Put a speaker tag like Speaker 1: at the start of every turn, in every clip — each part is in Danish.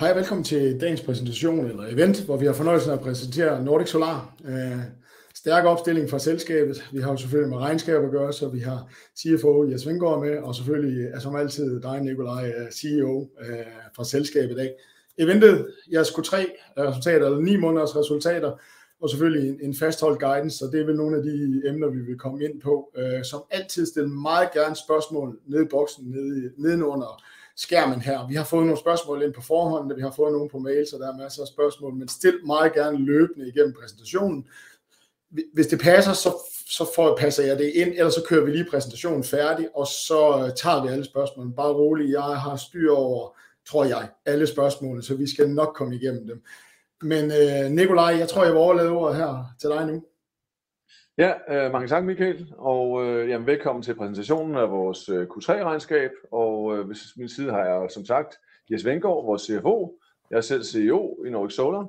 Speaker 1: Hej og velkommen til dagens præsentation eller event, hvor vi har fornøjelsen af at præsentere Nordic Solar. Øh, stærk opstilling fra selskabet. Vi har jo selvfølgelig med regnskab at gøre, så vi har CFO Jes Vingård med, og selvfølgelig er som altid dig, Nikolaj, øh, CEO øh, fra selskabet i dag. Eventet, jeres Q3 resultater, eller 9 måneders resultater, og selvfølgelig en, en fastholdt guidance, så det er vel nogle af de emner, vi vil komme ind på. Øh, som altid stille meget gerne spørgsmål nede i boksen, nede, nedenunder skærmen her. Vi har fået nogle spørgsmål ind på forhånd, vi har fået nogle på mail, så der er masser af spørgsmål, men stil meget gerne løbende igennem præsentationen. Hvis det passer, så, så får, passer jeg det ind, ellers så kører vi lige præsentationen færdig, og så øh, tager vi alle spørgsmålene. Bare roligt, jeg har styr over, tror jeg, alle spørgsmålene, så vi skal nok komme igennem dem. Men øh, Nikolaj, jeg tror, jeg vil overlade ordet her til dig nu.
Speaker 2: Ja, øh, mange tak Michael, og øh, jamen, velkommen til præsentationen af vores øh, Q3-regnskab. Og øh, ved min side har jeg som sagt Jes Vengård, vores CFO. Jeg er selv CEO i Nordic Solar,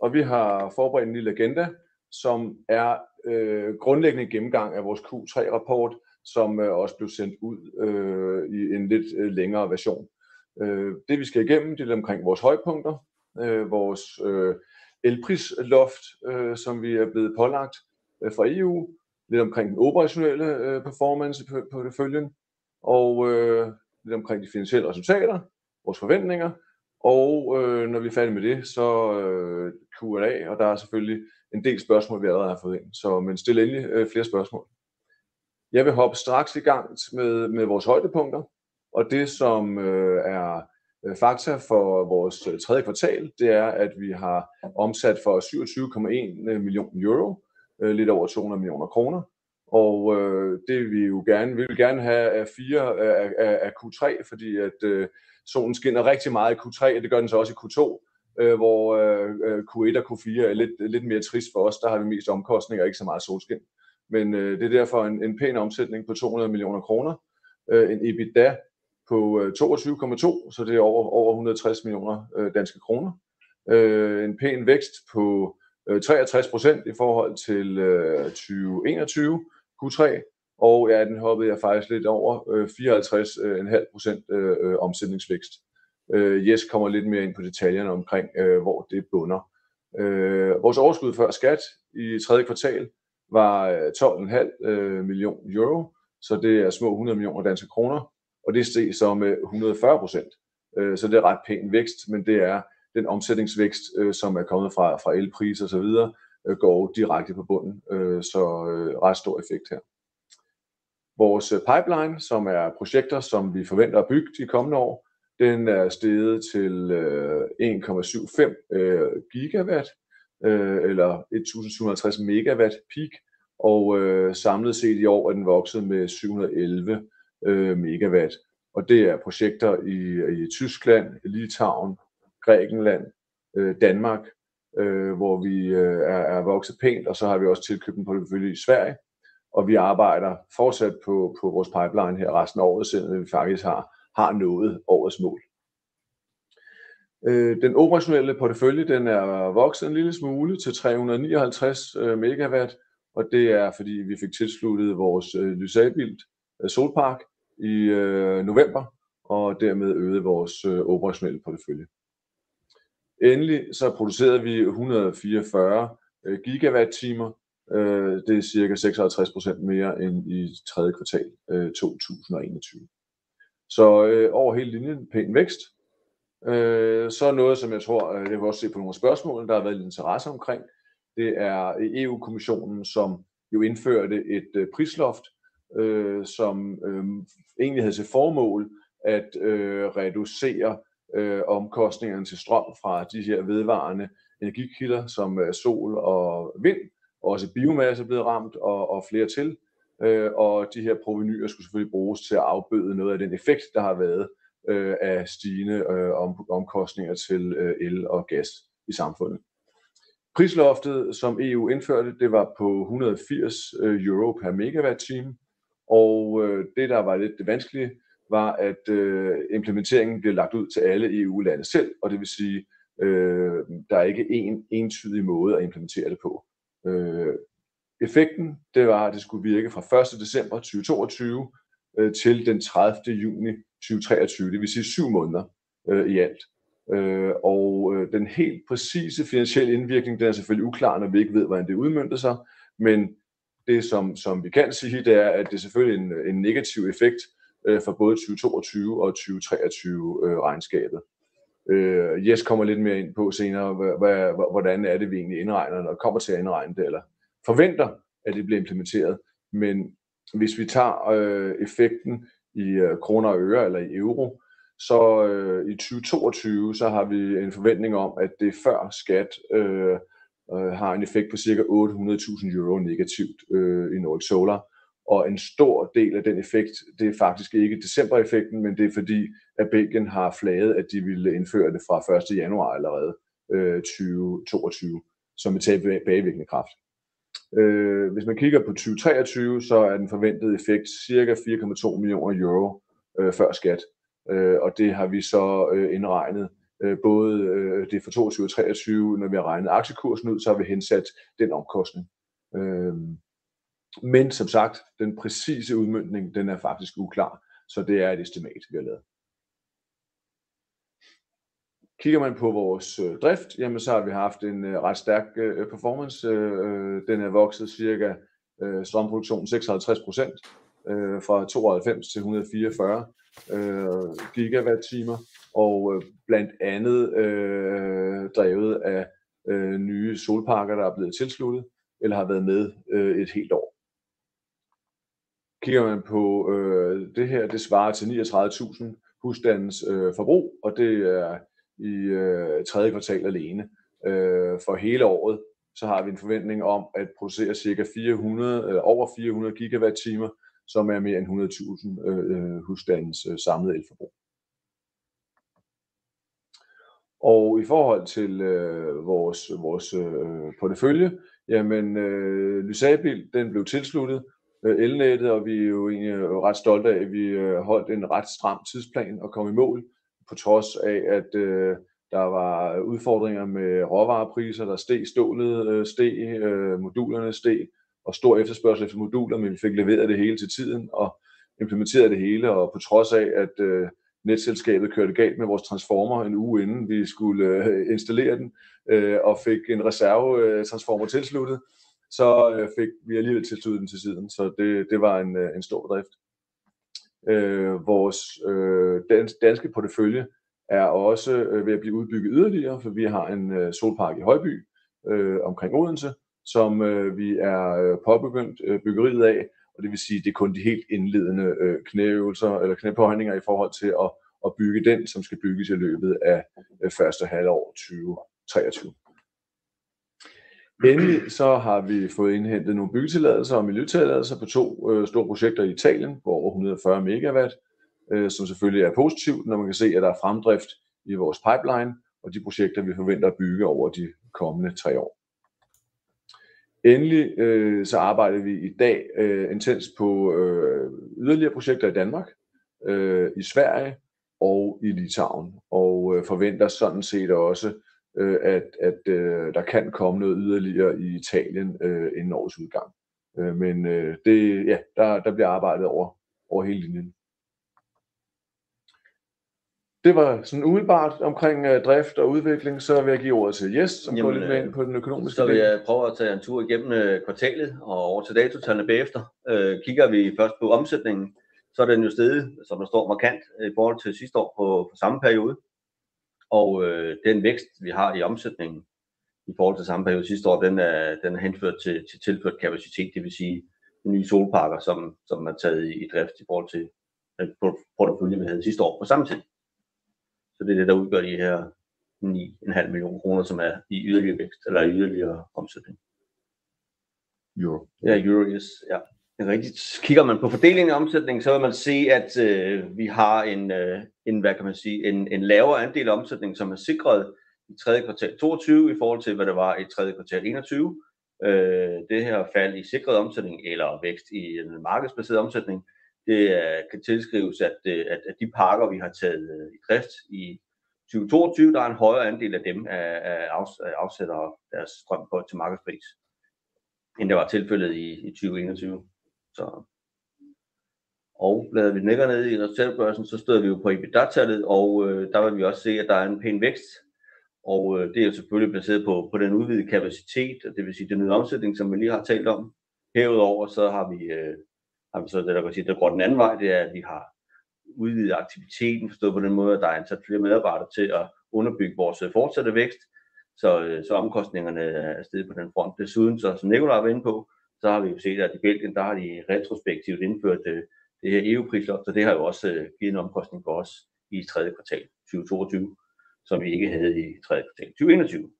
Speaker 2: og vi har forberedt en lille agenda, som er øh, grundlæggende gennemgang af vores Q3-rapport, som øh, også blev sendt ud øh, i en lidt øh, længere version. Øh, det vi skal igennem, det er omkring vores højpunkter, øh, vores øh, elprisloft, øh, som vi er blevet pålagt, øh, fra EU, lidt omkring den operationelle øh, performance på, på det følgen, og øh, lidt omkring de finansielle resultater, vores forventninger, og øh, når vi er færdige med det, så øh, Q&A, og der er selvfølgelig en del spørgsmål, vi allerede har fået ind, så men stil endelig øh, flere spørgsmål. Jeg vil hoppe straks i gang med, med vores højdepunkter, og det som øh, er øh, fakta for vores øh, tredje kvartal, det er, at vi har omsat for 27,1 øh, millioner euro, øh, lidt over 200 millioner kroner. Og øh, det vi jo gerne, vi vil gerne have af fire af, af, af Q3, fordi at øh, solen skinner rigtig meget i Q3, og det gør den så også i Q2, øh, hvor øh, øh Q1 og Q4 er lidt, lidt mere trist for os. Der har vi mest omkostninger og ikke så meget solskin. Men øh, det er derfor en, en pæn omsætning på 200 millioner kroner. Øh, en EBITDA på øh, 22,2, så det er over, over 160 millioner øh, danske kroner. Øh, en pæn vækst på Øh, 63 procent i forhold til øh, 2021 Q3, og ja, den hoppede jeg faktisk lidt over, øh, 54,5 procent øh, øh, omsætningsvækst. Øh, Jes kommer lidt mere ind på detaljerne omkring, øh, hvor det bunder. Øh, vores overskud før skat i tredje kvartal var øh, 12,5 øh, million euro, så det er små 100 millioner danske kroner, og det steg så med 140 procent. Øh, så det er ret pæn vækst, men det er den omsætningsvækst, øh, som er kommet fra, fra elpriser og så videre, øh, går direkte på bunden, øh, så øh, ret stor effekt her. Vores øh, pipeline, som er projekter, som vi forventer at bygge de kommende år, den er steget til øh, 1,75 øh, gigawatt, øh, eller 1750 megawatt peak, og øh, samlet set i år er den vokset med 711 øh, megawatt. Og det er projekter i, i Tyskland, Litauen, Grækenland, øh, Danmark, øh, hvor vi øh, er, er vokset pænt, og så har vi også tilkøbt en portefølje i Sverige, og vi arbejder fortsat på, på vores pipeline her resten af året, selvom vi faktisk har, har nået årets mål. Øh, den operationelle portefølje den er vokset en lille smule til 359 øh, megawatt, og det er fordi vi fik tilsluttet vores øh, Lysabilt øh, solpark i øh, november, og dermed øget vores øh, operationelle portefølje. Endelig så producerede vi 144 øh, gigawatt-timer. Øh, det er cirka 56 procent mere end i tredje kvartal 2021. Øh, så øh, over hele linjen pæn vækst. Så noget, som jeg tror, det vil også se på nogle spørgsmålene der har været lidt interesse omkring, det er EU-kommissionen, som jo indførte et prisloft, som egentlig havde til formål at reducere øh, omkostningerne til strøm fra de her vedvarende energikilder, som øh, sol og vind. Også biomasse er blevet ramt, og, og flere til. Øh, og de her provenyer skulle selvfølgelig bruges til at afbøde noget af den effekt, der har været øh, af stigende øh, om, omkostninger til øh, el og gas i samfundet. Prisloftet, som EU indførte, det var på 180 øh, euro per megawatt-time, og øh, det, der var lidt det vanskelige, var, at øh, implementeringen blev lagt ud til alle EU-lande selv, og det vil sige, øh, der er ikke en entydig måde at implementere det på. Øh, effekten, det var, at det skulle virke fra 1. december 2022 øh, til den 30. juni 2023, det vil sige syv måneder øh, i alt. Øh, Og øh, den helt præcise finansielle indvirkning, den er selvfølgelig uklar, når vi ikke ved, hvordan det udmyndte sig. Men det, som som vi kan sige, det er, at det er selvfølgelig en, en negativ effekt Øh, for både 2022 og 2023 øh, regnskabet. Øh, Jes kommer lidt mere ind på senere, hvordan er det, vi egentlig indregner, når kommer til at indregne det, eller forventer, at det bliver implementeret. Men hvis vi tager effekten i kroner og øre eller i euro, så i 2022 så har vi en forventning om, at det før skat har en effekt på cirka €800.000 negativt i Nordic Solar. Og en stor del af den effekt, det er faktisk ikke decembereffekten, men det er fordi, at Belgien har flaget, at de ville indføre det fra 1. januar allerede øh, 2022, som et tilbagevirkende kraft. Øh, hvis man kigger på 2023, så er den forventede effekt cirka 4,2 millioner euro øh, før skat. Og det har vi så indregnet både det for 2022 og 2023, når vi har regnet aktiekursen ud, så har vi hensat den omkostning. Men som sagt, den præcise udmøntning, den er faktisk uklar, så det er et estimat, vi har lavet. Kigger man på vores øh, drift, jamen så har vi haft en øh, ret stærk øh, performance. Den er vokset cirka strømproduktion 56% fra 92 til 144 gigawatt-timer, og blandt andet drevet af nye solparker, der er blevet tilsluttet eller har været med et helt år. Kigger man på øh, det her, det svarer til 39.000 husstandes øh, forbrug, og det er i øh, tredje kvartal alene. For hele året så har vi en forventning om at producere cirka 400, over 400 gigawatt-timer, som er mere end 100.000 husstandes samlede elforbrug. Og i forhold til vores vores portefølje, jamen Lysabil, den blev tilsluttet elnettet, og vi er jo egentlig øh, ret stolte af, at vi øh, holdt en ret stram tidsplan og kom i mål, på trods af at øh, der var udfordringer med råvarepriser, der steg, stålet steg, modulerne steg og stor efterspørgsel efter moduler. Men vi fik leveret det hele til tiden og implementeret det hele, og på trods af at netselskabet kørte galt med vores transformer en uge inden vi skulle installere den og fik en reservetransformer tilsluttet, så øh, fik vi alligevel tilsluttet den til siden, Så det det var en øh, en stor bedrift. Øh, vores danske portefølje er også ved at blive udbygget yderligere, for vi har en solpark i Højby omkring Odense, som vi er påbegyndt byggeriet af. Og det vil sige, det er kun de helt indledende knæøvelser eller knæbøjninger i forhold til at at bygge den, som skal bygges i løbet af første halvår 2023. Endelig så har vi fået indhentet nogle byggetilladelser og miljøtilladelser på to øh, store projekter i Italien på over 140 megawatt, øh, som selvfølgelig er positivt, når man kan se, at der er fremdrift i vores pipeline og de projekter, vi forventer at bygge over de kommende tre år. Endelig øh, så arbejder vi i dag intenst på yderligere projekter i Danmark, i Sverige og i Litauen, og forventer sådan set også, at der kan komme noget yderligere i Italien inden årets udgang. Men det, ja, der bliver arbejdet over hele linjen. Det var sådan umiddelbart omkring drift og udvikling. Så vil jeg give ordet til Jes, som går lidt mere ind på den økonomiske.
Speaker 3: Så vil jeg prøve at tage en tur igennem kvartalet og over til datotallene bagefter. Kigger vi først på omsætningen, så er den jo steget, som der står, markant i forhold til sidste år på samme periode. Og den vækst, vi har i omsætningen i forhold til samme periode sidste år, den er henført til tilført kapacitet. Det vil sige de nye solparker, som er taget i drift i forhold til den portefølje, vi havde sidste år på samme tid. Så det er det, der udgør de her 9,5 millioner kroner, som er i yderligere vækst eller yderligere omsætning.
Speaker 2: Euro.
Speaker 3: Ja, euro. Yes, ja, det er rigtigt. Kigger man på fordelingen af omsætningen, så vil man se, at øh, vi har en, øh, en hvad kan man sige, en en lavere andel af omsætning, som er sikret i tredje kvartal 22 i forhold til, hvad det var i tredje kvartal 21. Øh, Det her fald i sikret omsætning eller vækst i en markedsbaseret omsætning, det kan tilskrives, at øh, at, at de pakker, vi har taget i drift i 2022, der er en højere andel af dem, afsætter deres strøm til markedspris, end det var tilfældet i 2021. Så. Og bladrer vi længere ned i resultatbørsen, så støder vi jo på EBITDA-tallet, og øh, der vil vi også se, at der er en pæn vækst. Og øh, det er jo selvfølgelig baseret på, på den udvidede kapacitet, og det vil sige den nye omsætning, som vi lige har talt om. Herudover så har vi, øh, har vi så det, der kan sige, der går den anden vej, det er, at vi har udvidet aktiviteten, forstået på den måde, at der er ansat flere medarbejdere til at underbygge vores øh, fortsatte vækst, så, øh, så omkostningerne er steget på den front. Desuden, så, som Nicolai var inde på, så har vi jo set, at i Belgien, der har de retrospektivt indført øh, det her EU-prisloft, så det har jo også øh, givet en omkostning for os i tredje kvartal 2022, som vi ikke havde i tredje kvartal 2021.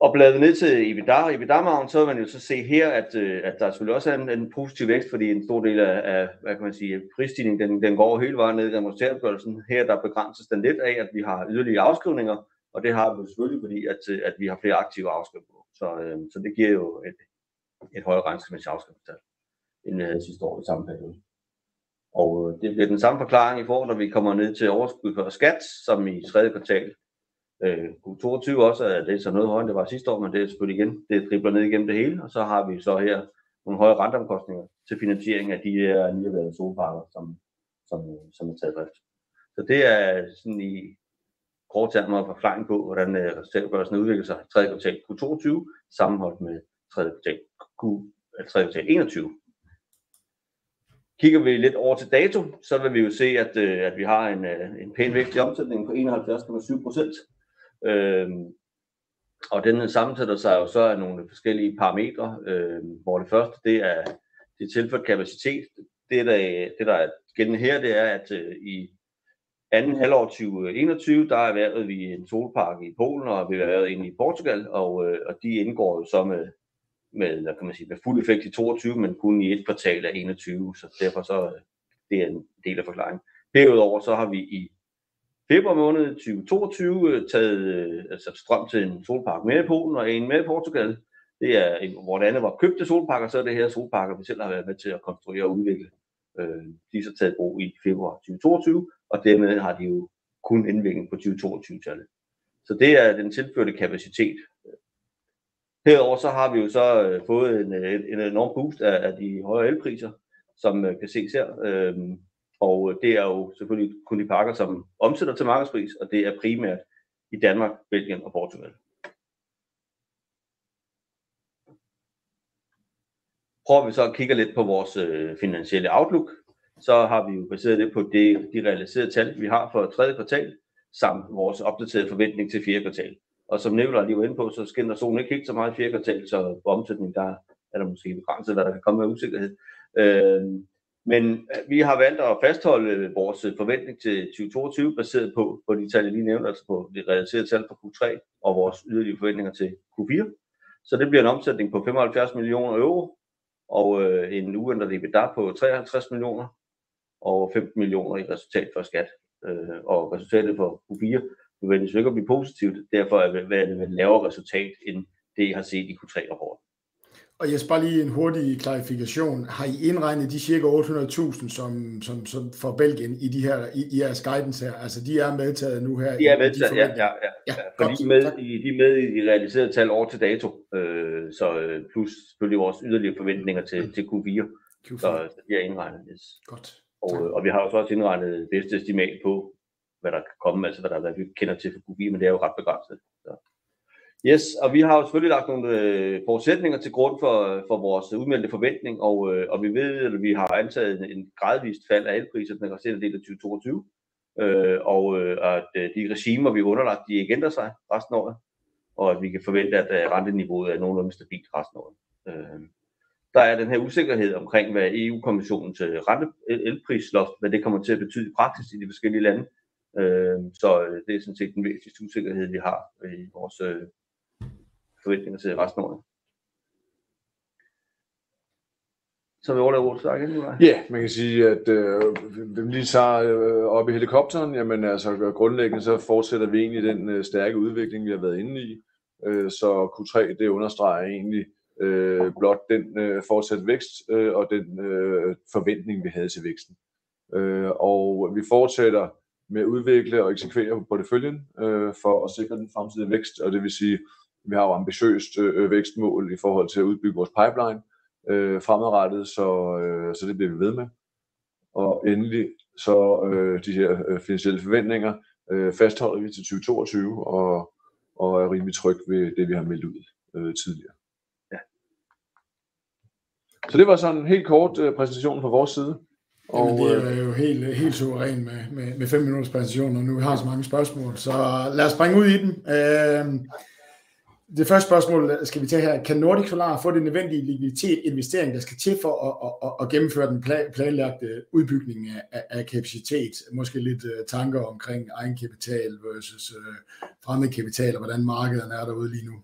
Speaker 3: Og bladet ned til EBITDA EBITDA-margen, så vil man jo så se her, at, øh, at der selvfølgelig også er en, en positiv vækst, fordi en stor del af, af hvad kan man sige, prisstigningen, den, den går hele vejen ned i demonstrationsgørelsen. Her der begrænses den lidt af, at vi har yderligere afskrivninger, og det har vi selvfølgelig, fordi at, øh, at vi har flere aktive afskrivninger. Så, øh, så det giver jo et, et højere regnskabsmæssigt afskrivningstal, end vi havde sidste år i samme periode. Og øh, det bliver den samme forklaring i forhold, når vi kommer ned til overskud før skat, som i tredje kvartal Øh, Q22 også er det så noget højere, end det var sidste år, men det er selvfølgelig igen, det dribler ned igennem det hele, og så har vi så her nogle høje renteomkostninger til finansiering af de her nye solparker, som, som, som er taget drift. Så det er sådan i kort termer forklaring på, hvordan øh, resultatbørsen udvikler sig i 3. kvartal Q22 sammenholdt med 3. kvartal Q, 3. kvartal 21. Kigger vi lidt over til dato, så vil vi jo se, at, øh, at vi har en, øh, en pæn vækst i omsætningen på 71,7 procent. Øhm, og den sammensætter sig jo så af nogle forskellige parametre, øh, hvor det første det er det tilført kapacitet. Det der, det der er gældende her, det er, at øh, i anden halvår 2021, der erhvervede vi en solpark i Polen, og vi har været inde i Portugal, og, øh, og de indgår jo så med, med, hvad kan man sige, med fuld effekt i 22, men kun i et kvartal af 21, så derfor så øh, det er en del af forklaringen. Derudover så har vi i februar måned 2022 øh, taget øh, altså strøm til en solpark med i Polen og en med i Portugal. Det er, hvor det andet var købte solparker, så er det her solparker, vi selv har været med til at konstruere og udvikle. Øh, de er så taget brug i februar 2022, og dermed har de jo kun indvirkning på 2022-tallet. Så det er den tilførte kapacitet. Herover så har vi jo så øh, fået en, øh, en enorm boost af, af de højere elpriser, som øh, kan ses her. Øhm, og øh, det er jo selvfølgelig kun de pakker, som omsætter til markedspris, og det er primært i Danmark, Belgien og Portugal. Prøver vi så at kigge lidt på vores øh, finansielle outlook, så har vi jo baseret det på det, de realiserede tal, vi har for tredje kvartal, samt vores opdaterede forventning til fjerde kvartal. Og som Nicolaj lige var inde på, så skinner solen ikke helt så meget i fjerde kvartal, så på omsætning der er der måske begrænset, hvad der kan komme af usikkerhed. Øhm, øh, men vi har valgt at fastholde vores forventning til 2022 baseret på, på de tal, jeg lige nævnte, altså på de realiserede tal for Q3 og vores yderligere forventninger til Q4. Så det bliver en omsætning på 75 millioner euro og øh, en uændret EBITDA på 53 millioner og 15 millioner i resultat for skat. Øh, og resultatet for Q4 forventes ikke at blive positivt, derfor er det et lavere resultat end det, jeg har set i Q3-rapporten.
Speaker 1: Og jeg bare lige en hurtig klarifikation. Har I indregnet de cirka 800.000 som, som, som for Belgien i, de her, i, i jeres guidance her? Altså de er medtaget nu her?
Speaker 3: De er medtaget, de ja, ja, ja. ja for de, med, i, de er med i de realiserede tal over til dato, øh, så øh, plus selvfølgelig vores yderligere forventninger til, mm. til Q4. Q4. Så de er indregnet, yes.
Speaker 1: Godt.
Speaker 3: Og, øh, og vi har også indregnet bedste estimat på, hvad der kan komme, altså hvad der hvad vi kender til for Q4, men det er jo ret begrænset. Så. Yes, og vi har jo selvfølgelig lagt nogle øh, forudsætninger til grund for, for vores udmeldte forventning, og, øh, og vi ved, at vi har antaget en, en gradvist fald af elpriser den resterende del af 2022, øh, og øh, at øh, de regimer, vi underlagt, de ikke ændrer sig resten af året, og at vi kan forvente, at øh, renteniveauet er nogenlunde stabilt resten af året. Øh, der er den her usikkerhed omkring, hvad EU-kommissionens øh, rente elprisloft, hvad det kommer til at betyde i praksis i de forskellige lande. Øh, så øh, det er sådan set den væsentligste usikkerhed, vi har øh, i vores øh, forventninger til resten af året. Så vi overlader ordet til igen,
Speaker 2: Ja, man kan sige, at øh, lige tager øh, op i helikopteren, jamen altså grundlæggende så fortsætter vi egentlig den øh, stærke udvikling, vi har været inde i. Øh, så Q3, det understreger egentlig øh, blot den øh, fortsat vækst øh, og den øh, forventning, vi havde til væksten. Øh, og vi fortsætter med at udvikle og eksekvere på porteføljen øh, for at sikre den fremtidige vækst, og det vil sige, vi har jo ambitiøst øh, vækstmål i forhold til at udbygge vores pipeline, øh, fremadrettet, så, øh, så det bliver vi ved med. Og endelig så øh, de her øh, finansielle forventninger øh, fastholder vi til 2022 og, og er rimelig tryg ved det, vi har meldt ud øh, tidligere. Så det var sådan en helt kort øh, præsentation fra vores side.
Speaker 1: Og, Jamen, det er jo helt, helt suveræn med, med, med fem minutters præsentation, og nu har så mange spørgsmål, så lad os springe ud i den. Øh, det første spørgsmål skal vi tage her. Kan Nordic Solar få det nødvendige likviditet investering, der skal til for at, at, at, gennemføre den planlagte udbygning af, af kapacitet? Måske lidt uh, tanker omkring egenkapital versus uh, fremmed kapital, og hvordan markederne er derude lige nu.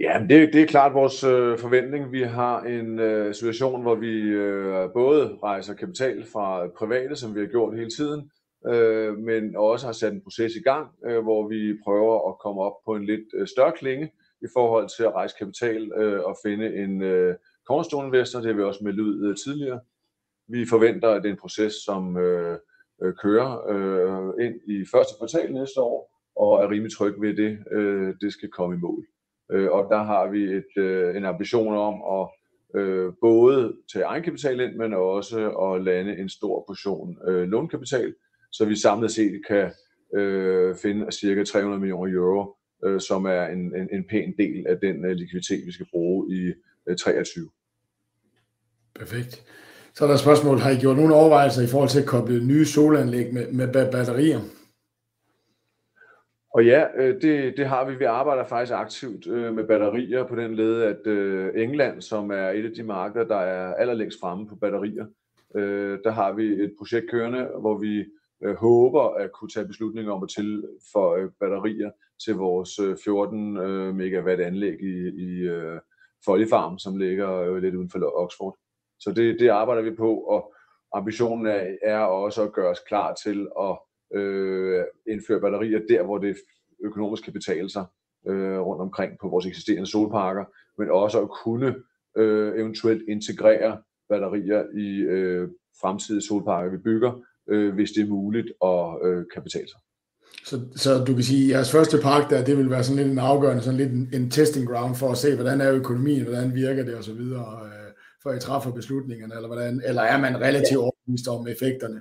Speaker 2: Ja, det, det er klart vores øh, forventning. Vi har en øh, situation, hvor vi øh, både rejser kapital fra private, som vi har gjort hele tiden, øh, men også har sat en proces i gang, øh, hvor vi prøver at komme op på en lidt øh, større klinge i forhold til at rejse kapital øh, og finde en øh, cornerstone investor. Det har vi også meldt ud øh, tidligere. Vi forventer, at det er en proces, som øh, øh, kører øh, ind i første kvartal næste år, og er rimelig tryg ved det. Øh, det skal komme i mål. Øh, og der har vi et, øh, en ambition om at øh, både tage egenkapital ind, men også at lande en stor portion øh, lånkapital, så vi samlet set kan øh, finde cirka 300 millioner euro, øh, som er en, en, en pæn del af den øh, likviditet, vi skal bruge i øh, 23.
Speaker 1: Perfekt. Så er der et spørgsmål, har I gjort nogle overvejelser i forhold til at koble nye solanlæg med, med batterier?
Speaker 2: Og ja, øh, det, det har vi. Vi arbejder faktisk aktivt øh, med batterier på den led, at øh, England, som er et af de markeder, der er allerlængst fremme på batterier, der har vi et projekt kørende, hvor vi håber at kunne tage beslutninger om at tilføje batterier til vores 14 megawatt anlæg i, i øh, Folly Farm, som ligger lidt uden for Oxford. Så det, det arbejder vi på, og ambitionen er, er også at gøre os klar til at øh, indføre batterier der, hvor det økonomisk kan betale sig øh, rundt omkring på vores eksisterende solparker, men også at kunne øh, eventuelt integrere batterier i øh, fremtidige solparker, vi bygger, øh, hvis det er muligt og øh, kan betale sig.
Speaker 1: Så, så du kan sige, at jeres første park der, det vil være sådan lidt en afgørende, sådan lidt en, en testing ground for at se, hvordan er økonomien, hvordan virker det osv., øh, for I træffer beslutningerne, eller, hvordan, eller er man relativt overbevist om effekterne?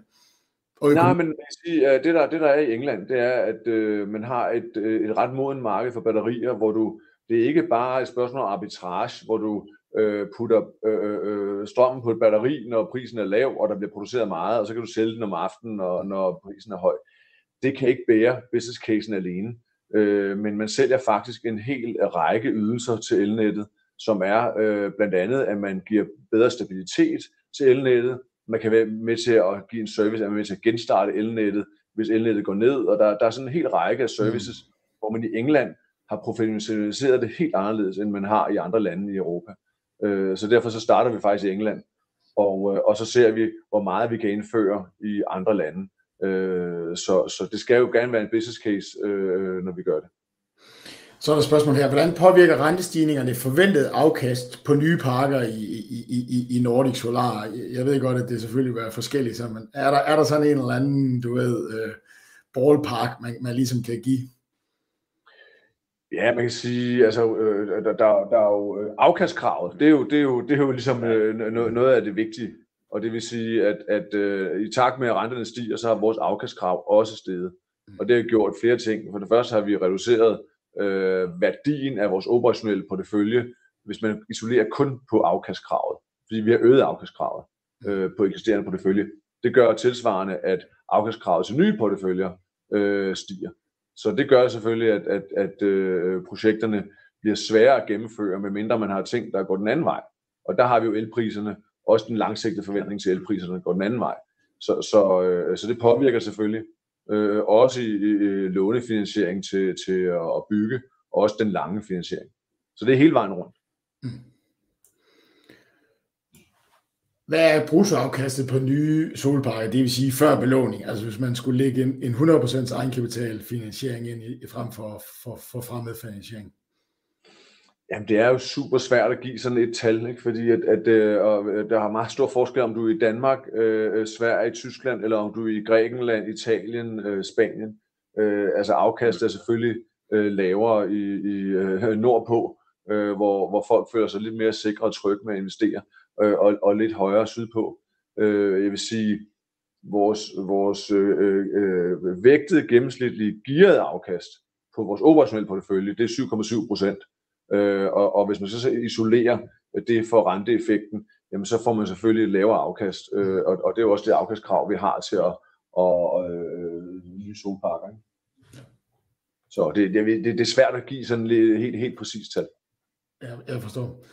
Speaker 2: Nej, men sige, det, der, det der er i England, det er, at øh, man har et, øh, et ret moden marked for batterier, hvor du, det er ikke bare et spørgsmål om arbitrage, hvor du øh, putter øh, øh, strømmen på et batteri, når prisen er lav, og der bliver produceret meget, og så kan du sælge den om aftenen, når, når prisen er høj. Det kan ikke bære business casen alene. Øh, men man sælger faktisk en hel række ydelser til elnettet, som er øh, blandt andet, at man giver bedre stabilitet til elnettet. Man kan være med til at give en service, at man er med til at genstarte elnettet, hvis elnettet går ned. Og der, der er sådan en hel række af services, mm. hvor man i England har professionaliseret det helt anderledes, end man har i andre lande i Europa. Øh, så derfor så starter vi faktisk i England, og, øh, og så ser vi, hvor meget vi kan indføre i andre lande. Øh, så, så det skal jo gerne være en business case, øh, når vi gør det.
Speaker 1: Så er der spørgsmål her. Hvordan påvirker rentestigningerne forventet afkast på nye parker i, i, i, i Nordic Solar? Jeg ved godt, at det selvfølgelig vil være forskelligt, men er der, er der sådan en eller anden, du ved, ballpark, man, man ligesom kan give?
Speaker 2: Ja, man kan sige, altså, øh, der, der, der er jo øh, afkastkravet. Det er jo, det er jo, det er jo ligesom øh, noget af det vigtige. Og det vil sige, at, at øh, i takt med, at renterne stiger, så har vores afkastkrav også steget. Mm. Og det har gjort flere ting. For det første har vi reduceret øh, værdien af vores operationelle portefølje, hvis man isolerer kun på afkastkravet. Fordi vi har øget afkastkravet øh, på eksisterende portefølje. Det gør tilsvarende, at afkastkravet til nye porteføljer øh, stiger. Så det gør selvfølgelig, at, at, at øh, projekterne bliver svære at gennemføre, medmindre man har ting, der går den anden vej. Og der har vi jo elpriserne, også den langsigtede forventning til elpriserne går den anden vej. Så, så, øh, så det påvirker selvfølgelig øh, også i, øh, lånefinansiering til, til at bygge, og også den lange finansiering. Så det er hele vejen rundt. Mm.
Speaker 1: Hvad er bruttoafkastet på nye solparker, det vil sige før belåning? Altså hvis man skulle lægge en, en 100% egenkapital finansiering ind i, frem for, for, for fremmed finansiering?
Speaker 2: Jamen det er jo super svært at give sådan et tal, ikke? fordi at, at, øh, og øh, der har meget stor forskel, om du er i Danmark, øh, øh, Sverige, Tyskland, eller om du er i Grækenland, Italien, øh, Spanien. Øh, altså afkast er selvfølgelig øh, lavere i, i øh, nordpå, øh, hvor, hvor folk føler sig lidt mere sikre og trygge med at investere, øh, og, og lidt højere sydpå. Øh, jeg vil sige, vores, vores øh, øh, vægtede gennemsnitlige gearet afkast på vores operationelle portefølje, det er 7,7 procent. Øh, og, og hvis man så isolerer det for renteeffekten, jamen så får man selvfølgelig et lavere afkast, øh, og, og det er jo også det afkastkrav, vi har til at, og, øh, nye solparker. Ikke? Så det, det, det, det er svært at give sådan et helt, helt præcist tal.
Speaker 1: Ja, jeg forstår.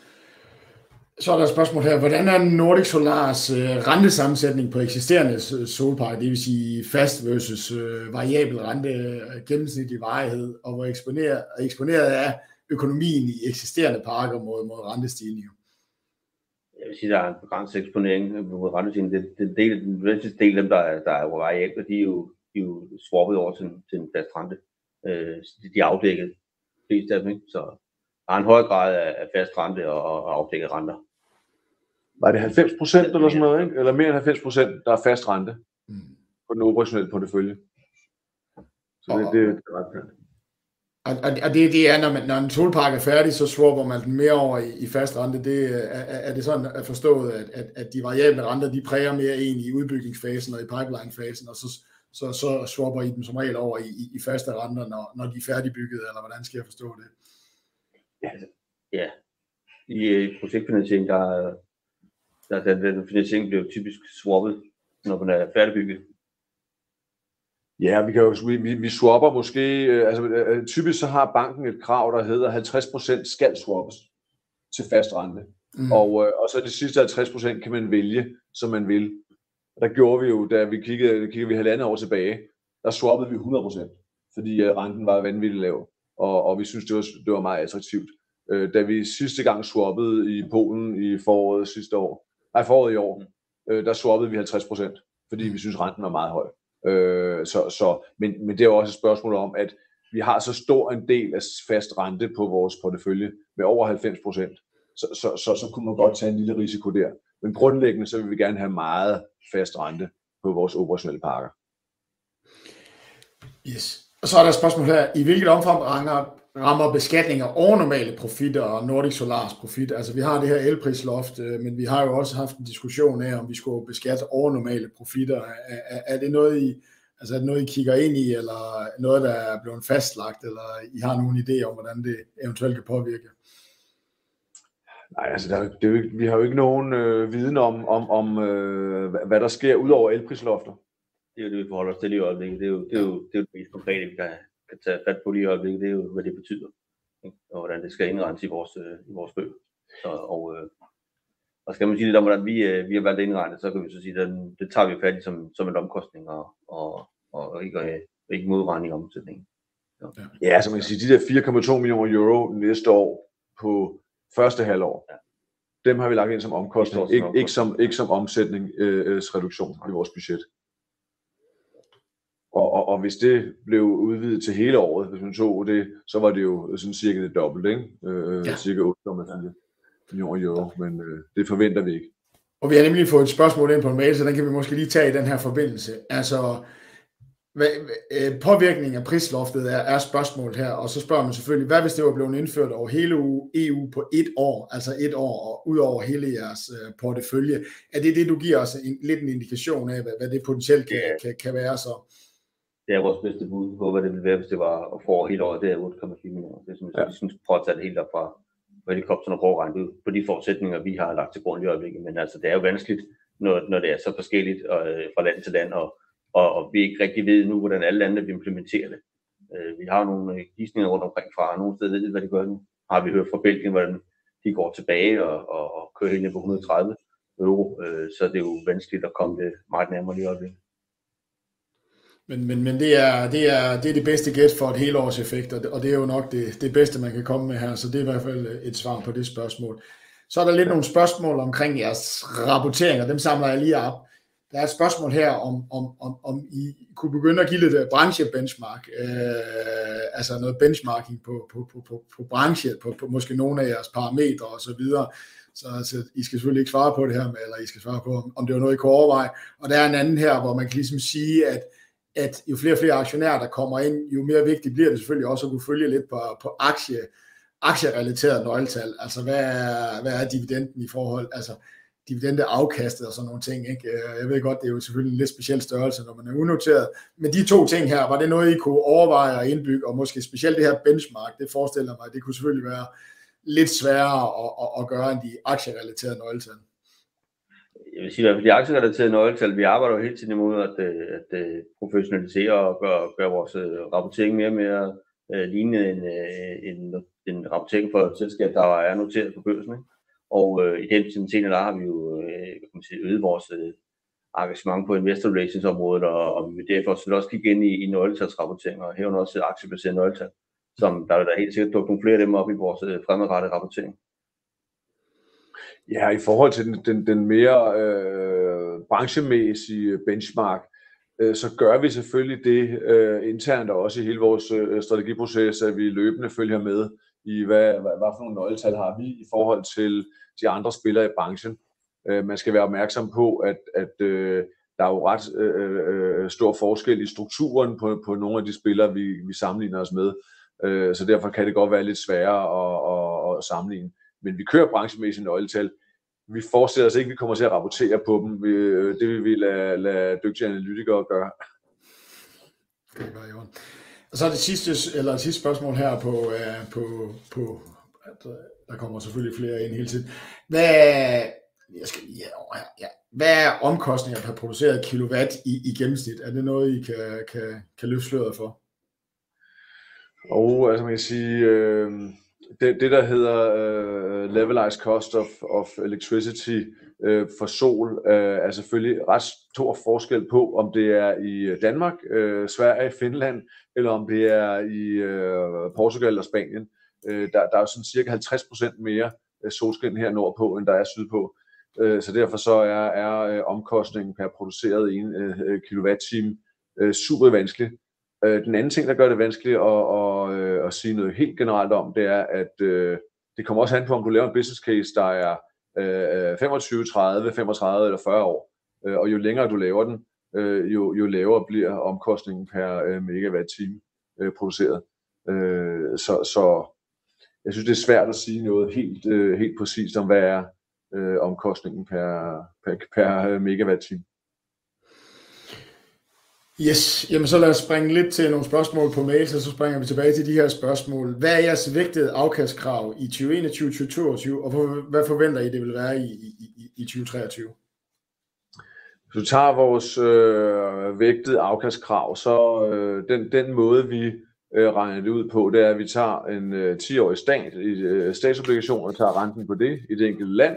Speaker 1: Så er der et spørgsmål her. Hvordan er Nordic Solars øh, rentesammensætning på eksisterende solparker, det vil sige fast versus øh, variabel rente, øh, gennemsnitlig varighed, og hvor eksponeret, eksponeret er økonomien i eksisterende parker mod, mod rentestigninger?
Speaker 3: Jeg vil sige, der er en begrænset eksponering mod rentestigninger. Det, det del, den vigtigste del af dem, der er, der er variable, de er jo, de er jo swappet over til, til en fast rente. Øh, de er afdækket, flest af dem, ikke? Så der er en høj grad af fast rente og, og afdækket renter.
Speaker 2: Var det 90 procent eller sådan noget, ikke? eller mere end 90 procent, der er fast rente mm. på den operationelle portefølje? Så det, det, det er ret
Speaker 1: og, og det, det er, når, man, når en solpark er færdig, så swapper man den mere over i, i fast rente. Det, er, er det sådan at forstået, at, at, at de variable renter, de præger mere en i udbygningsfasen og i pipeline-fasen, og så, så, så swapper I dem som regel over i, i, i faste renter, når, når de er færdigbygget, eller hvordan skal jeg forstå det?
Speaker 3: Ja, ja. i projektfinansiering, der, der, der den finansiering bliver typisk swappet, når man er færdigbygget.
Speaker 2: Ja, vi, kan jo, vi, vi swapper måske, øh, altså øh, typisk så har banken et krav, der hedder 50% skal swappes til fast rente. Mm. Og, øh, og så de sidste 50% kan man vælge, som man vil. Der gjorde vi jo, da vi kiggede, kiggede vi halvandet år tilbage, der swappede vi 100%, fordi renten var vanvittigt lav, og, og vi synes det var, det var meget attraktivt. Da vi sidste gang swappede i Polen i foråret sidste år, nej foråret i år, der swappede vi 50%, fordi vi synes renten var meget høj. Øh, så, så, men, men det er også et spørgsmål om, at vi har så stor en del af fast rente på vores portefølje med over 90 procent, så, så, så, så kunne man godt tage en lille risiko der. Men grundlæggende så vil vi gerne have meget fast rente på vores operationelle parker.
Speaker 1: Yes. Og så er der et spørgsmål her. I hvilket omfang rammer, rammer beskatning af overnormale profitter og Nordic Solars profit? Altså vi har det her elprisloft, øh, men vi har jo også haft en diskussion af, om vi skulle beskatte overnormale profitter. Er, er, er det noget, I, altså er det noget, I kigger ind i, eller noget, der er blevet fastlagt, eller I har nogle idéer om, hvordan det eventuelt kan påvirke?
Speaker 2: Nej, altså der, det, vi har jo ikke nogen øh, viden om, om, om øh, hvad der sker ud over elprislofter.
Speaker 3: Det er jo det, vi forholder os til i øjeblikket. Det er jo det, er jo, det, er jo det mest konkrete, vi kan, kan tage fat på lige i øjeblikket. Det er jo, hvad det betyder, ikke? og hvordan det skal indrettes i vores, øh, i vores bøger. Så, og, øh, og skal man sige lidt om, hvordan vi, øh, vi har valgt indregnet, så kan vi så sige, at den, det tager vi fat i som, som en omkostning, og, og, og ikke, øh, ikke modregning i omsætningen.
Speaker 2: Ja. ja, så man kan sige, de der 4,2 millioner euro næste år på første halvår, ja. dem har vi lagt ind som omkostning, ikke, ikke, som, ikke som omsætningsreduktion øh, i vores budget. Og, og, og hvis det blev udvidet til hele året, hvis man tog det, så var det jo sådan cirka det dobbelte, ikke? Øh, ja. cirka 8,4 millioner euro, men øh, det forventer vi ikke.
Speaker 1: Og vi har nemlig fået et spørgsmål ind på en mail, så den kan vi måske lige tage i den her forbindelse. Altså, hvad, øh, påvirkning af prisloftet er, er spørgsmålet her, og så spørger man selvfølgelig, hvad hvis det var blevet indført over hele EU på et år, altså et år, og ud over hele jeres uh, portefølje. Er det det, du giver os en, lidt en indikation af, hvad, hvad det potentielt kan, kan, kan være så?
Speaker 3: Det er vores bedste bud på, hvad det ville være, hvis det var at få hele året, det er 8,4 millioner. Det synes ja. vi synes prøver at tage det helt op fra, helikopteren og prøve at regne ud på de forudsætninger, vi har lagt til grund i øjeblikket. Men altså, det er jo vanskeligt, når, når det er så forskelligt øh, fra land til land, og og, og vi ikke rigtig ved nu, hvordan alle lande vil implementere det. Øh, vi har nogle gidsninger rundt omkring fra, nogle steder ved hvad de gør nu. Har vi hørt fra Belgien, hvordan de går tilbage og, og, og kører helt ned på 130 euro, øh, så det er jo vanskeligt at komme det meget nærmere lige øjeblikket.
Speaker 1: Men, men, men det, er, det, er, det er det bedste gæt for et helt års effekt, og det er jo nok det, det bedste, man kan komme med her, så det er i hvert fald et svar på det spørgsmål. Så er der lidt nogle spørgsmål omkring jeres rapporteringer, dem samler jeg lige op. Der er et spørgsmål her, om, om, om, om I kunne begynde at give lidt øh, branchebenchmark, øh, altså noget benchmarking på, på, på, på, på branche, på, på måske nogle af jeres parametre og så videre. Så altså, I skal selvfølgelig ikke svare på det her, med, eller I skal svare på, om det var noget, I kunne overveje. Og der er en anden her, hvor man kan ligesom sige, at, at jo flere og flere aktionærer, der kommer ind, jo mere vigtigt bliver det selvfølgelig også at kunne følge lidt på, på aktie aktierelaterede nøgletal. Altså, hvad er, hvad er dividenden i forhold, altså dividende afkastet og sådan nogle ting. Ikke? Øh, jeg ved godt, det er jo selvfølgelig en lidt speciel størrelse, når man er unoteret. Men de to ting her, var det noget, I kunne overveje og indbygge, og måske specielt det her benchmark, det forestiller mig, det kunne selvfølgelig være lidt sværere at, at, at gøre end de aktierelaterede nøgletal.
Speaker 3: Jeg vil sige, at de aktierelaterede nøgletal, vi arbejder jo hele tiden imod at, øh, at, at professionalisere og gøre, gøre vores øh, rapportering mere og mere uh, lignende en, en, en rapportering for et selskab, der er noteret på børsen. Ikke? Og øh, i den scene, der har vi jo øh, kan man sige, øget vores øh, engagement på investor relations området, og, og vi vil derfor så også kigge ind i, i nøgletalsrapporteringer, og herunder også aktiebaseret nøgletal, som der er da helt sikkert dukke nogle flere af dem op i vores øh, fremadrettede rapportering.
Speaker 2: Ja, i forhold til den, den, den mere øh, branchemæssige benchmark, øh, så gør vi selvfølgelig det øh, internt og også i hele vores øh, strategiproces, at vi løbende følger med i, hvad, hvad, hvad for nogle nøgletal har vi i forhold til de andre spillere i branchen. Øh, man skal være opmærksom på, at, at øh, der er jo ret øh, øh, stor forskel i strukturen på, på nogle af de spillere, vi, vi sammenligner os med. Øh, så derfor kan det godt være lidt sværere at, at, at sammenligne. Men vi kører branchemæssigt nøgletal. Vi forestiller os ikke, at vi kommer til at rapportere på dem. Vi, øh, det vil vi lade, lade dygtige analytikere gøre.
Speaker 1: Det var jo. Og så er det sidste, eller det sidste spørgsmål her på, uh, på, på at, uh, der kommer selvfølgelig flere ind hele tiden. Hvad, jeg skal ja, ja. Hvad er omkostninger per produceret kilowatt i, i gennemsnit? Er det noget, I kan, kan, kan løfte sløret for?
Speaker 2: Og altså man kan sige, øh, det, det der hedder øh, levelized cost of, of electricity øh, for sol, øh, er selvfølgelig ret stor forskel på, om det er i Danmark, øh, Sverige, Finland, eller om det er i øh, Portugal og Spanien. Øh, der, der er sådan cirka 50% mere øh, solskin her nordpå, end der er sydpå. Øh, så derfor så er, er øh, omkostningen per produceret en øh, øh kilowatt-time øh, super vanskelig. Øh, den anden ting, der gør det vanskeligt at, at, at, at sige noget helt generelt om, det er, at øh, det kommer også an på, om du laver en business case, der er øh, 25, 30, 35 eller 40 år. Øh, og jo længere du laver den, øh, jo, jo lavere bliver omkostningen per øh, megawatt-time øh, produceret. Øh, så, så jeg synes, det er svært at sige noget helt, øh, helt præcist om, hvad er øh, omkostningen per, per, per øh, megawatt-time.
Speaker 1: Yes, jamen så lad os springe lidt til nogle spørgsmål på mail, så så springer vi tilbage til de her spørgsmål. Hvad er jeres vægtede afkastkrav i 2021, 2022, og hvad forventer I, det vil være i, i, i 2023?
Speaker 2: Hvis du tager vores øh, vægtede afkastkrav, så øh, den, den måde, vi øh, regner det ud på, det er, at vi tager en øh, 10-årig stat, i øh, statsobligation og tager renten på det i det enkelte land.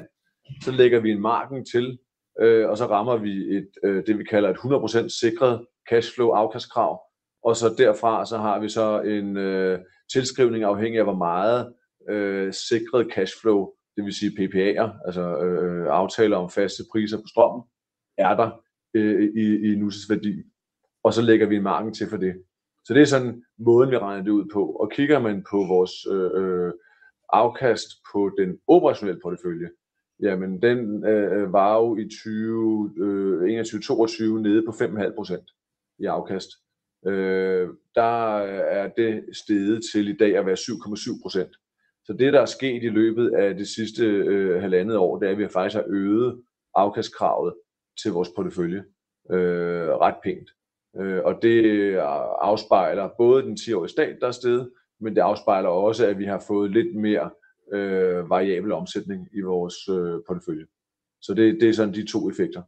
Speaker 2: Så lægger vi en marken til, øh, og så rammer vi et, øh, det, vi kalder et 100% sikret cashflow afkastkrav. Og så derfra så har vi så en øh, tilskrivning afhængig af, hvor meget øh, sikret cashflow, det vil sige PPA'er, altså øh, aftaler om faste priser på strømmen, er der øh, i, i nusets værdi. Og så lægger vi en marken til for det. Så det er sådan måden, vi regner det ud på. Og kigger man på vores øh, øh afkast på den operationelle portefølje, jamen den øh, øh var jo i 2021-2022 øh, nede på 5,5 procent i afkast. Øh, der er det steget til i dag at være 7,7 procent. Så det, der er sket i løbet af det sidste øh, halvandet år, det er, at vi faktisk har øget afkastkravet til vores portefølje øh, ret pænt. Øh, og det afspejler både den 10-årige stat, der er steget, men det afspejler også, at vi har fået lidt mere øh, variabel omsætning i vores øh, portefølje. Så det, det er sådan de to effekter.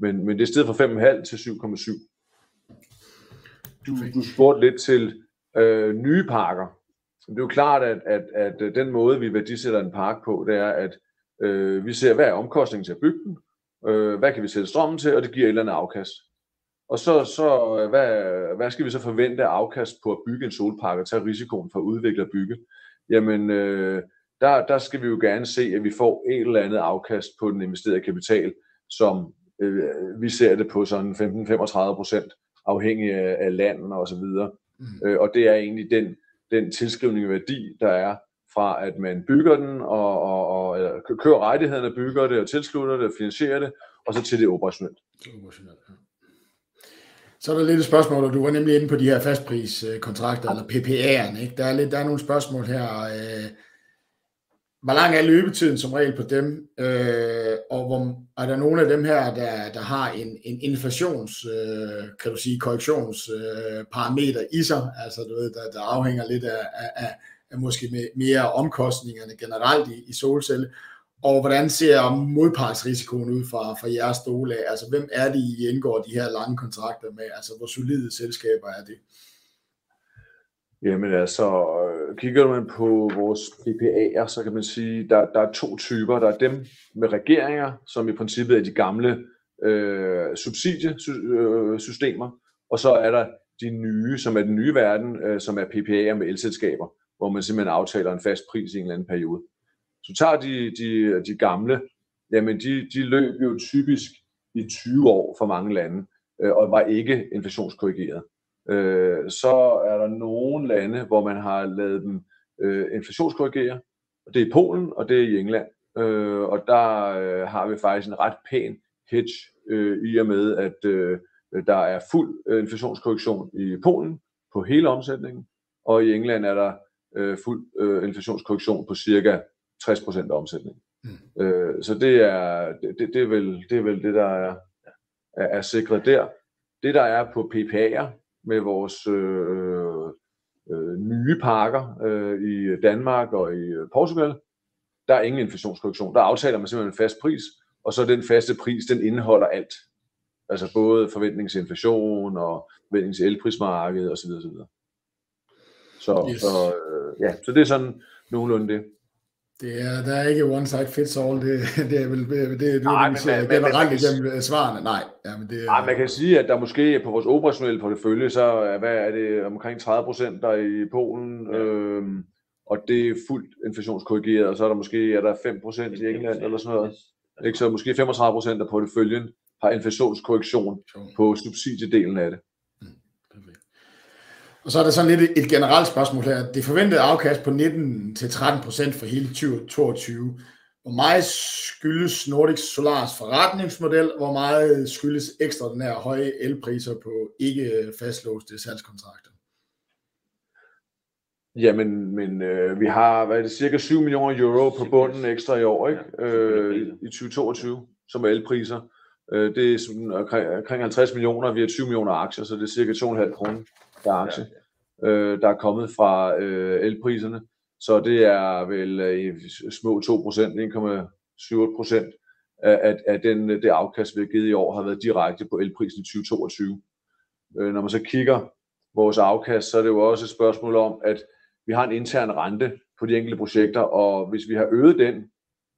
Speaker 2: Men, men det er steget fra 5,5 til 7,7. Du, du spurgte lidt til øh, nye parker. Det er jo klart, at, at, at øh, den måde, vi værdisætter en park på, det er, at øh, vi ser, hvad er omkostningen til at bygge den, øh, hvad kan vi sætte strømmen til, og det giver et eller andet afkast. Og så, så øh, hvad, hvad skal vi så forvente af afkast på at bygge en solpark og tage risikoen for at udvikle og bygge? Jamen, øh, der, der skal vi jo gerne se, at vi får et eller andet afkast på den investerede kapital, som øh, vi ser det på sådan 15-35 procent, afhængig af, af landet og så videre. Mm. Øh, og det er egentlig den, den tilskrivning af værdi, der er fra at man bygger den, og, og, og eller kører rettighederne, bygger det, og tilslutter det, og finansierer det, og så til det operationelt. Operationelt, ja.
Speaker 1: Så er der lidt et spørgsmål, og du var nemlig inde på de her fastpriskontrakter, eller PPA'erne. Ikke? Der, er lidt, der er nogle spørgsmål her. Øh, hvor lang er løbetiden som regel på dem, øh, og hvor, er der nogle af dem her, der, der har en, en inflations, øh, kan du sige, korrektionsparameter øh, i sig, altså du ved, der, der afhænger lidt af, af, af, af måske mere omkostningerne generelt i, i solcelle, og hvordan ser modpartsrisikoen ud fra, fra jeres stole af? Altså, hvem er det, I indgår de her lange kontrakter med? Altså, hvor solide selskaber er det?
Speaker 2: Jamen altså, øh, kigger man på vores PPA'er, så kan man sige, der, der er to typer. Der er dem med regeringer, som i princippet er de gamle øh, subsidiesystemer, og så er der de nye, som er den nye verden, øh, som er PPA'er med elselskaber, hvor man simpelthen aftaler en fast pris i en eller anden periode. Så tager de, de, de gamle, jamen de, de løb jo typisk i 20 år for mange lande, øh, og var ikke inflationskorrigeret. Øh, så er der nogle lande, hvor man har lavet dem øh, inflationskorrigere, og det er i Polen, og det er i England. Øh, og der øh, har vi faktisk en ret pæn hedge øh, i og med, at øh, der er fuld øh, inflationskorrektion i Polen på hele omsætningen, og i England er der øh, fuld øh, inflationskorrektion på cirka 60% af omsætningen. Mm. Øh, så det er, det, det, er vel, det er vel det, der er, er, er sikret der. Det, der er på PPA'er med vores øh, øh, nye parker øh, i Danmark og i Portugal, der er ingen inflationskorrektion. Der aftaler man simpelthen en fast pris, og så den faste pris, den indeholder alt. Altså både forventningsinflation og forventnings elprismarked osv. osv. Så, yes. så, øh, ja, så det er sådan nogenlunde det.
Speaker 1: Det er, der er ikke one size fits all, det, det er vel det, det, Nej, det, men, men, generelt igennem øh, svarene. Nej, ja, men det,
Speaker 2: Nej, man kan sige, at der måske på vores operationelle portefølje, så hvad er det omkring 30 procent der i Polen, ja. øhm, og det er fuldt inflationskorrigeret, og så er der måske er der 5 procent i England eller sådan noget. Ikke? Så måske 35 procent af porteføljen har inflationskorrektion på subsidiedelen af det.
Speaker 1: Og så er der sådan lidt et generelt spørgsmål her. Det forventede afkast på 19-13% for hele 2022. Hvor meget skyldes Nordic Solars forretningsmodel, hvor meget skyldes ekstraordinære høje elpriser på ikke fastlåste salgskontrakter?
Speaker 2: Jamen, men øh, vi har hvad er det, cirka 7 millioner euro på bunden ekstra i år, ikke? Øh, i 2022, som er elpriser. Øh, det er sådan omkring 50 millioner, vi har 20 millioner aktier, så det er cirka 2,5 kroner per aktie, ja, ja. Øh, der er kommet fra øh, elpriserne. Så det er vel øh, små 2%, 1,7% af, af den, øh, det afkast, vi har givet i år, har været direkte på elprisen i 2022. Øh, når man så kigger vores afkast, så er det jo også et spørgsmål om, at vi har en intern rente på de enkelte projekter, og hvis vi har øget den,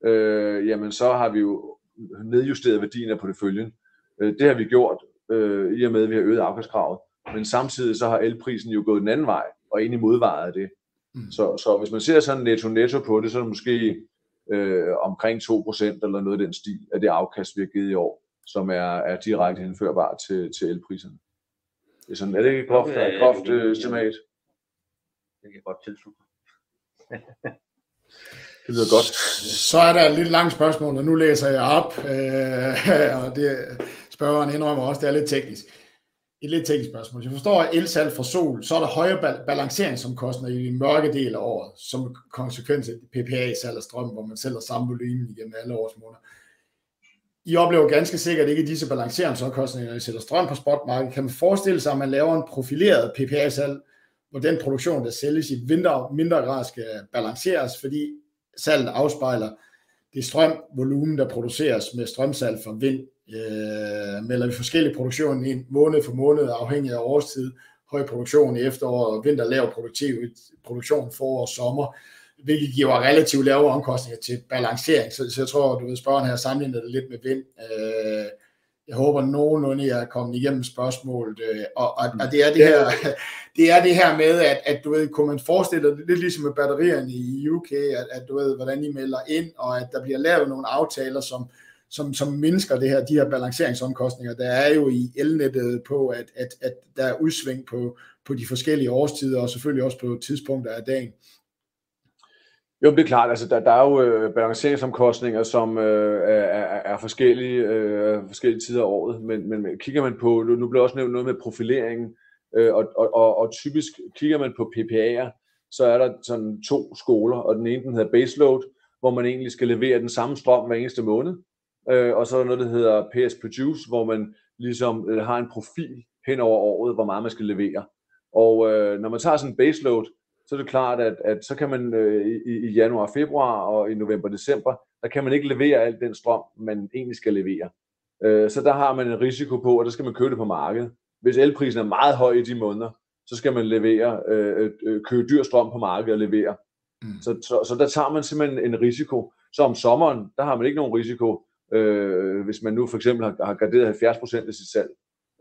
Speaker 2: øh, jamen så har vi jo nedjusteret værdien af porteføljen. Øh, det har vi gjort, øh, i og med, at vi har øget afkastkravet men samtidig så har elprisen jo gået den anden vej, og ind i modvaret af det. Mm. Så, så hvis man ser sådan netto-netto på det, så er det måske øh, omkring 2% eller noget af den stil af det afkast, vi har givet i år, som er, er direkte henførbart til, til elpriserne. Det er, sådan, er det ikke groft, ja, groft øh, estimat?
Speaker 3: Det kan godt tilslutte.
Speaker 2: Det lyder godt.
Speaker 1: Så er der et lidt langt spørgsmål, og nu læser jeg op, øh, og det spørgeren indrømmer også, det er lidt teknisk et lidt teknisk spørgsmål. Jeg forstår, at elsalg fra sol, så er der højere balanceringsomkostninger i den mørke del af året, som konsekvens af PPA-salg af strøm, hvor man sælger samme volumen igennem alle års måneder. I oplever ganske sikkert ikke disse balanceringsomkostninger, når I sætter strøm på spotmarkedet. Kan man forestille sig, at man laver en profileret PPA-salg, hvor den produktion, der sælges i mindre, mindre grad skal balanceres, fordi salget afspejler det strømvolumen, der produceres med strømsalg fra vind, øh, melder vi forskellige produktioner ind måned for måned, afhængig af årstid, høj produktion i efterår, vinter lav produktiv, produktion forår og sommer, hvilket giver relativt lave omkostninger til balancering. Så, så jeg tror, du ved, spørgeren her sammenligner det lidt med vind. Øh, jeg håber nogenlunde, jeg er kommet igennem spørgsmålet, øh, og, og, og det, er det, her, det er det her med, at, at du ved, kunne man forestille dig, lidt ligesom med batterierne i UK, at, at du ved, hvordan I melder ind, og at der bliver lavet nogle aftaler, som, som, som mindsker det her, de her balanceringsomkostninger. Der er jo i elnettet på, at, at, at der er udsving på, på de forskellige årstider, og selvfølgelig også på tidspunkter af dagen.
Speaker 2: Jo, det er klart. Altså, der, der er jo øh, balanceringsomkostninger, som øh, er, er, forskellige, øh, forskellige tider af året, men, men kigger man på, nu blev også nævnt noget med profileringen, øh, og, og, og, og typisk kigger man på PPA'er, så er der sådan to skoler, og den ene den hedder baseload, hvor man egentlig skal levere den samme strøm hver eneste måned. Øh, og så er der noget, der hedder PS Produce, hvor man ligesom øh, har en profil hen over året, hvor meget man skal levere. Og øh, når man tager sådan en baseload, så er det klart, at, at så kan man øh, i, i januar, februar og i november, december, der kan man ikke levere al den strøm, man egentlig skal levere. Øh, så der har man en risiko på, og der skal man købe det på markedet. Hvis elprisen er meget høj i de måneder, så skal man levere, øh, øh, købe dyr strøm på markedet og levere. Mm. Så, så, så der tager man simpelthen en risiko. Så om sommeren, der har man ikke nogen risiko, øh, hvis man nu for eksempel har, har garderet 70% af sit salg.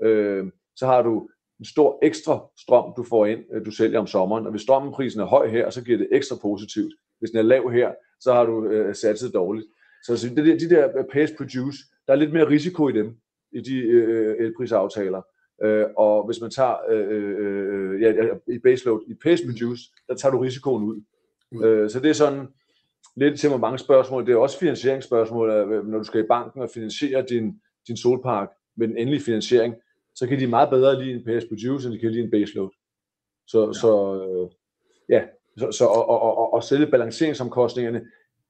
Speaker 2: Øh, så har du en stor ekstra strøm, du får ind, øh, du sælger om sommeren. Og hvis strømprisen er høj her, så giver det ekstra positivt. Hvis den er lav her, så har du øh, satset dårligt. Så, så det, de der pace produce, der er lidt mere risiko i dem, i de øh, elprisaftaler. Øh, og hvis man tager øh, øh, ja, i baseload, i pace produce, der tager du risikoen ud. Mm. Øh, så det er sådan lidt til mange spørgsmål. Det er også finansieringsspørgsmål, øh, når du skal i banken og finansiere din, din solpark med den endelige finansiering, så kan de meget bedre lide en PS Produce, end de kan lide en baseload. Så, ja. så øh, ja, så, så og, og, og, og selve balanceringsomkostningerne,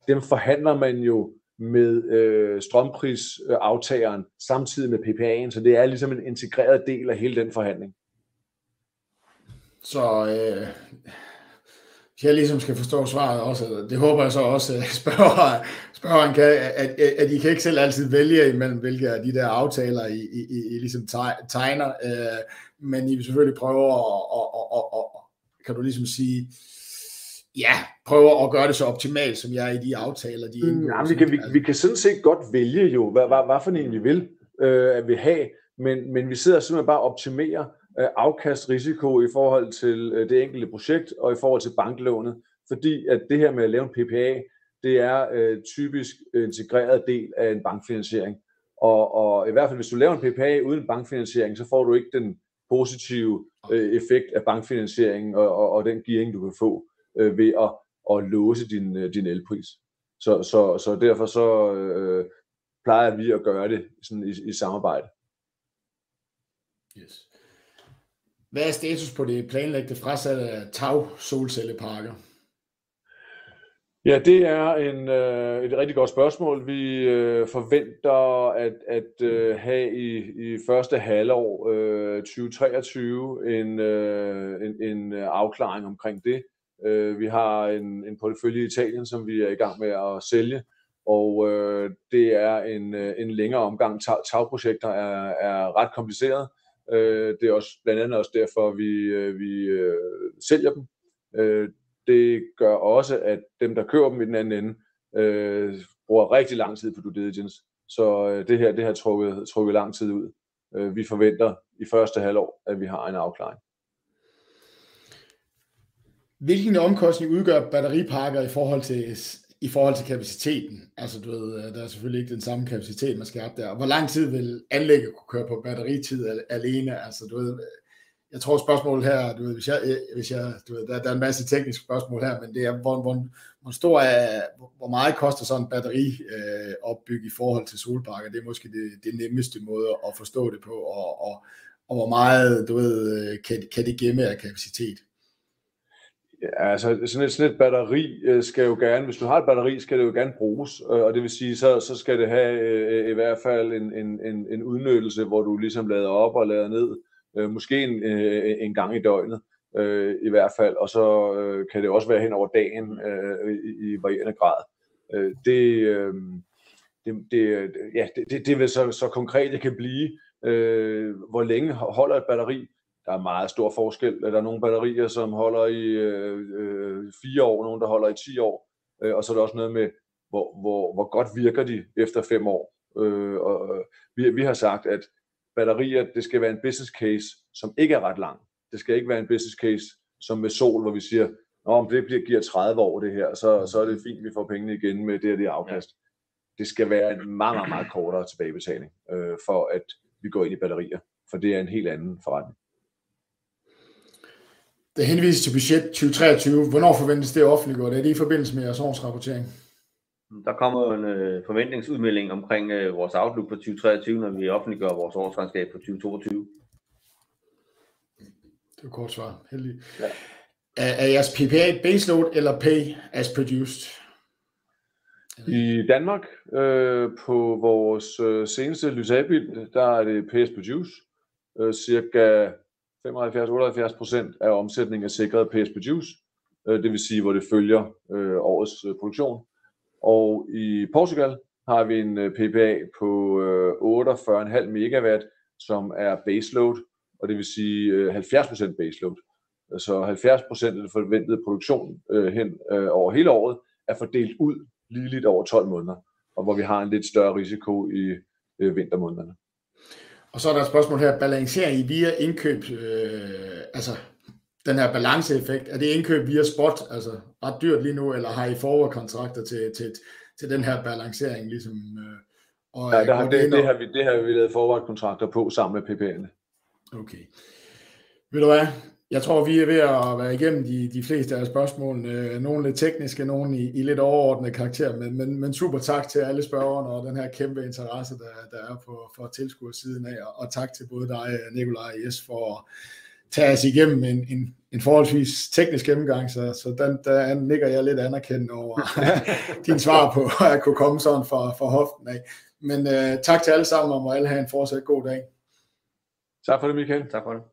Speaker 2: dem forhandler man jo med øh, strømprisaftageren samtidig med PPA'en, så det er ligesom en integreret del af hele den forhandling.
Speaker 1: Så øh, jeg ligesom skal forstå svaret også, det håber jeg så også, at spørgeren, spørgeren kan, at, at I kan ikke selv altid vælge imellem, hvilke af de der aftaler I, I, I, I ligesom tegner, øh, men I vil selvfølgelig prøve at, at, at, at, at, kan du ligesom sige, ja, prøve at gøre det så optimalt, som jeg er i de aftaler, de
Speaker 2: indgår. Ja, vi, kan, vi, vi kan sådan set godt vælge jo, hvad, hvad, hvad for en vi vil, øh, at vi have, men, men vi sidder simpelthen bare og optimerer Øh, afkastrisiko i forhold til øh, det enkelte projekt og i forhold til banklånet, fordi at det her med at lave en PPA, det er øh, typisk integreret del af en bankfinansiering. Og, og i hvert fald hvis du laver en PPA uden bankfinansiering, så får du ikke den positive øh, effekt af bankfinansieringen og, og, og den gearing, du kan få øh, ved at, at låse din, øh, din elpris. Så, så, så derfor så øh, plejer vi at gøre det sådan i, i samarbejde.
Speaker 1: Yes. Hvad er status på det planlagte frasalg af tag solcelleparker?
Speaker 2: Ja, det er en, øh, et rigtig godt spørgsmål. Vi øh, forventer at, at øh, have i, i første halvår øh, 2023 en, øh, en, en afklaring omkring det. Øh, vi har en, en portefølje i Italien, som vi er i gang med at sælge, og øh, det er en, øh, en længere omgang. Tagprojekter er, er ret kompliceret. Øh, det er også blandt andet også derfor, vi, øh, vi øh, sælger dem. Øh, det gør også, at dem, der køber dem i den anden ende, øh, bruger rigtig lang tid på due diligence. Så øh, det her det har trukket, trukket lang tid ud. Øh, vi forventer i første halvår, at vi har en afklaring.
Speaker 1: Hvilken omkostning udgør batteripakker i forhold til i forhold til kapaciteten? Altså du ved, øh, der er selvfølgelig ikke den samme kapacitet, man skal have der. Hvor lang tid vil anlægget kunne køre på batteritid alene? Altså du ved, øh, jeg tror spørgsmålet her, du ved, hvis jeg, øh, hvis jeg du ved, der, der er en masse tekniske spørgsmål her, men det er, hvor, hvor, hvor stor er, hvor meget koster sådan en batteri øh, opbygge i forhold til solparker? Det er måske det, det nemmeste måde at forstå det på, og, og, og hvor meget, du ved, kan, kan det gemme af kapacitet?
Speaker 2: Ja, altså sådan et, sådan et batteri øh, skal jo gerne, hvis du har et batteri, skal det jo gerne bruges, øh, og det vil sige, så, så skal det have øh, i hvert fald en, en, en, en udnyttelse, hvor du ligesom lader op og lader ned, øh, måske en, en gang i døgnet i hvert fald, og så kan det også være hen over dagen i, i varierende grad. Det, det, det, ja, det, det, det vil så, så konkret det kan blive, hvor længe holder et batteri, der er meget stor forskel. Der er nogle batterier, som holder i øh, øh, fire år, nogle der holder i 10 år, øh, og så er der også noget med, hvor, hvor, hvor godt virker de efter fem år. Øh, og øh, vi, vi har sagt, at batterier, det skal være en business case, som ikke er ret lang. Det skal ikke være en business case, som med sol, hvor vi siger, om det bliver, giver 30 år det her, så, så er det fint, vi får pengene igen med det og det afkast. Det skal være en meget, meget, meget kortere tilbagebetaling, øh, for at vi går ind i batterier, for det er en helt anden forretning.
Speaker 1: Det henvises til budget 2023. Hvornår forventes det offentliggjort? Er det i forbindelse med jeres årsrapportering?
Speaker 3: Der kommer en øh, forventningsudmelding omkring øh, vores outlook på 2023, når vi offentliggør vores årsregnskab på 2022.
Speaker 1: Det er et kort svar. Heldig. Ja. Er, er jeres PPA baseload eller pay as produced?
Speaker 2: I Danmark, øh, på vores øh, seneste lysabil, der er det PS Produce. Øh, cirka 75-78 procent af omsætningen er sikret PS Produce. Øh, det vil sige, hvor det følger øh, årets øh, produktion. Og i Portugal har vi en øh, PPA på øh, 48,5 megawatt, som er baseload, og det vil sige øh, 70% baseload. Så 70% af den forventede produktion øh, hen øh, over hele året er fordelt ud ligeligt over 12 måneder, og hvor vi har en lidt større risiko i øh, vintermånederne.
Speaker 1: Og så er der et spørgsmål her, balancerer I via indkøb, øh, altså den her balanceeffekt, er det indkøb via spot, altså ret dyrt lige nu, eller har I forward-kontrakter til, til, til den her balancering ligesom? Øh,
Speaker 2: og, ja, der har, det, det, har vi, det har vi lavet forward-kontrakter på sammen med PPA'erne.
Speaker 1: Okay. Ved du hvad, jeg tror, vi er ved at være igennem de, de fleste af spørgsmålene. Nogle lidt tekniske, nogle i, i lidt overordnet karakter, men, men, men super tak til alle spørgerne og den her kæmpe interesse, der, der er på, for tilskuersiden af, og, og tak til både dig, Nikolaj og Jes, for at tage os igennem en, en, en forholdsvis teknisk gennemgang, så, så den, der nikker jeg lidt anerkendt over din svar på at kunne komme sådan fra, fra hoften af. Men uh, tak til alle sammen, og må alle have en fortsat god dag.
Speaker 2: Tak for det, Michael.
Speaker 3: Tak for det.